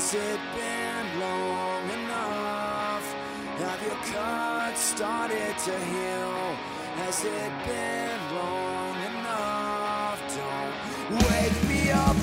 Has it been long enough? Have your cuts started to heal? Has it been long enough? Don't wake me up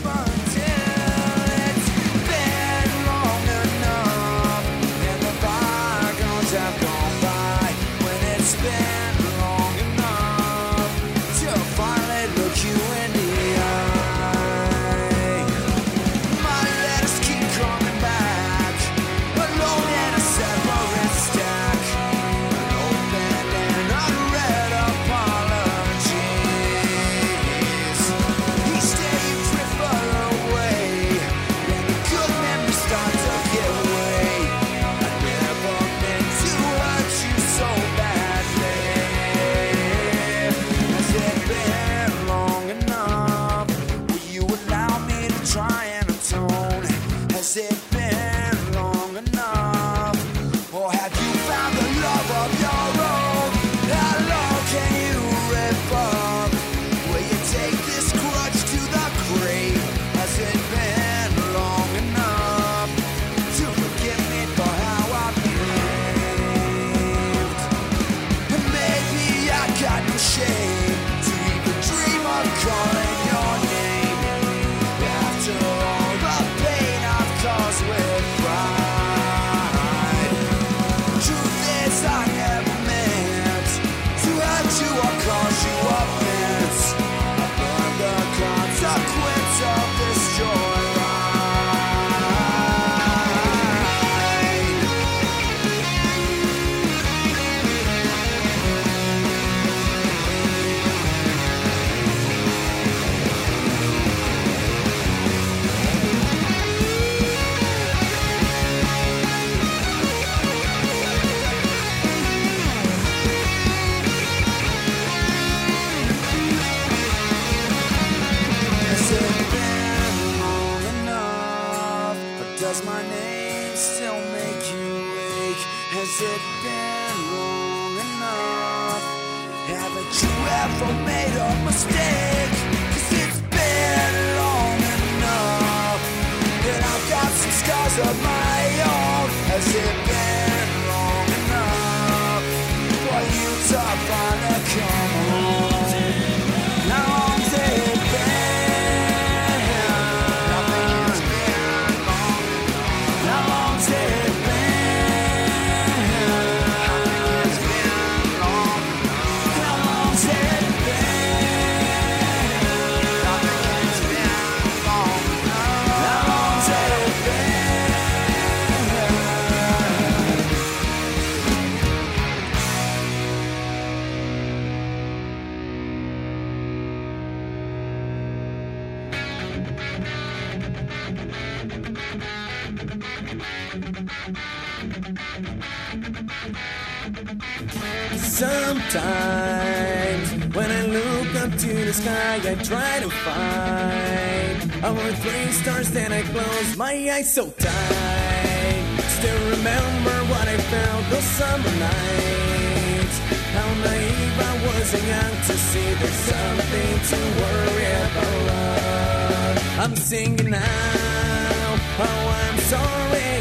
stars. Then I close my eyes so tight. Still remember what I felt those summer nights. How naive I was and young to see there's something to worry about. I'm singing now. Oh, I'm sorry.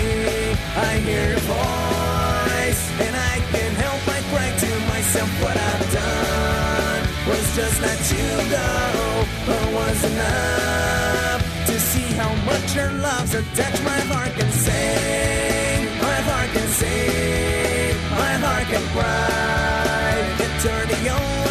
I hear your voice, and I can't help but cry to myself what I've done was just not you go, but was enough how much your love's attached. My heart can sing, my heart can sing, my heart can cry. And turn the only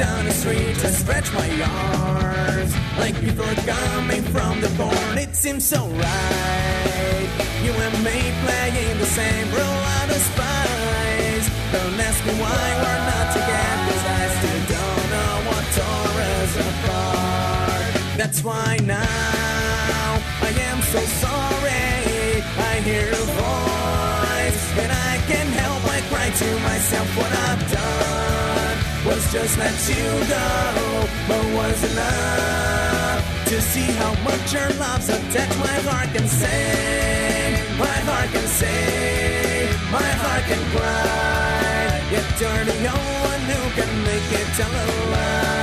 down the street, I stretch my arms like people are coming from the corn. It seems so right. You and me playing the same role out of spice. Don't ask me why we're not together, 'cause I still don't know what tore us apart. That's why now I am so sorry. I hear a voice, and I can't help but cry to myself what I've done was just let you go, but was enough to see how much your love's attached. My heart can sing, my heart can sing, my heart can cry. Yet you're the only one who can make it tell a lie.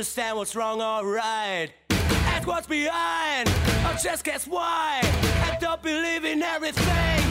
understand what's wrong, alright. Ask what's behind, or just guess why. and don't believe in everything.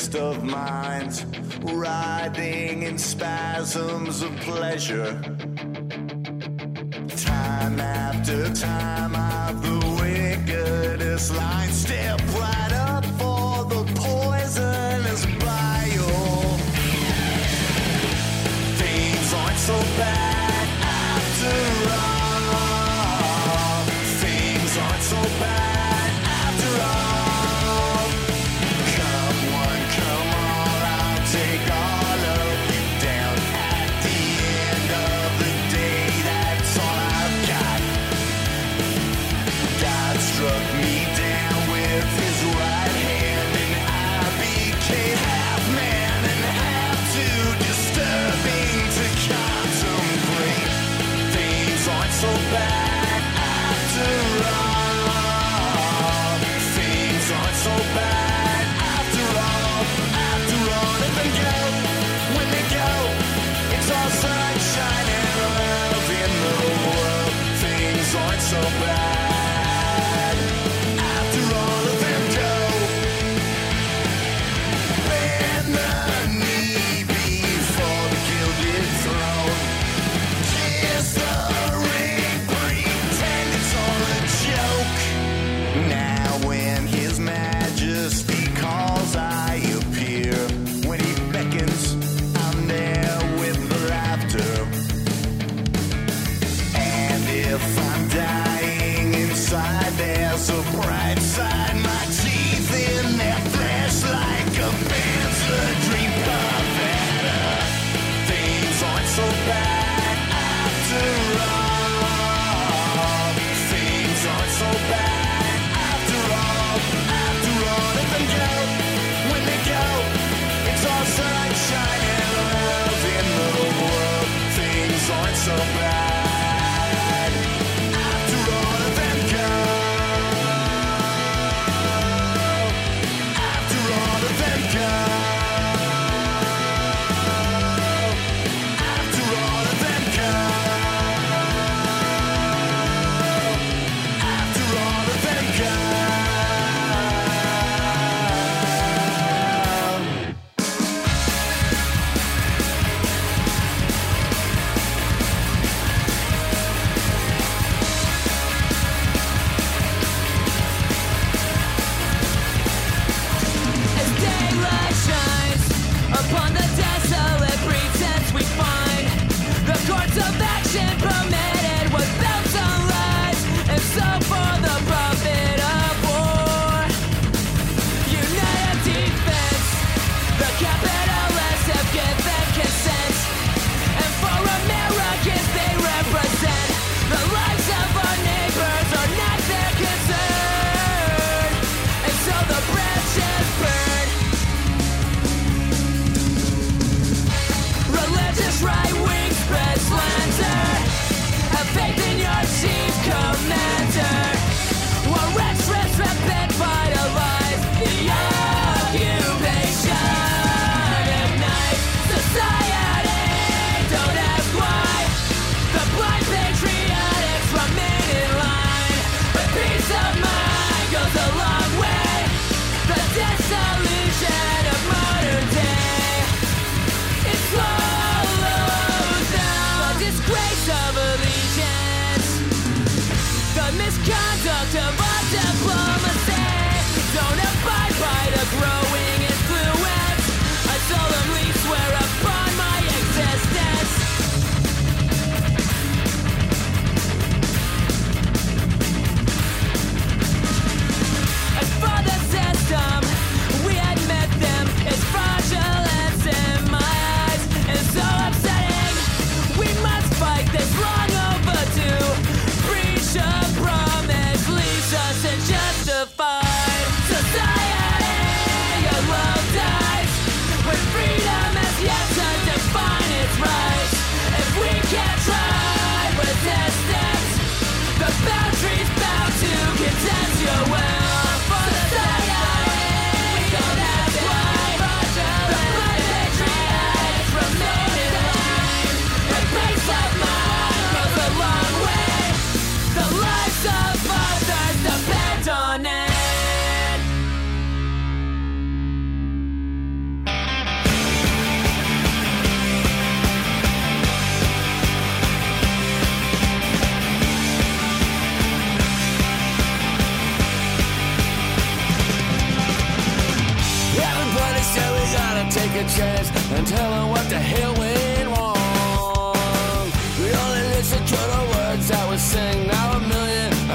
clearest of minds, riding in spasms of pleasure. Time after time. side, there's a bright side.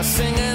singing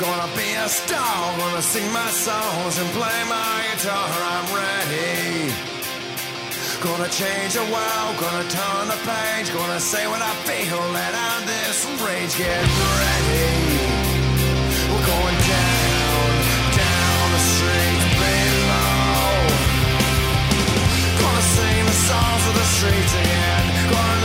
Gonna be a star, gonna sing my songs and play my guitar. I'm ready. Gonna change the world, gonna turn the page, gonna say what I feel, let out this rage. Get ready. We're going down, down the street below. Gonna sing the songs of the streets again. Gonna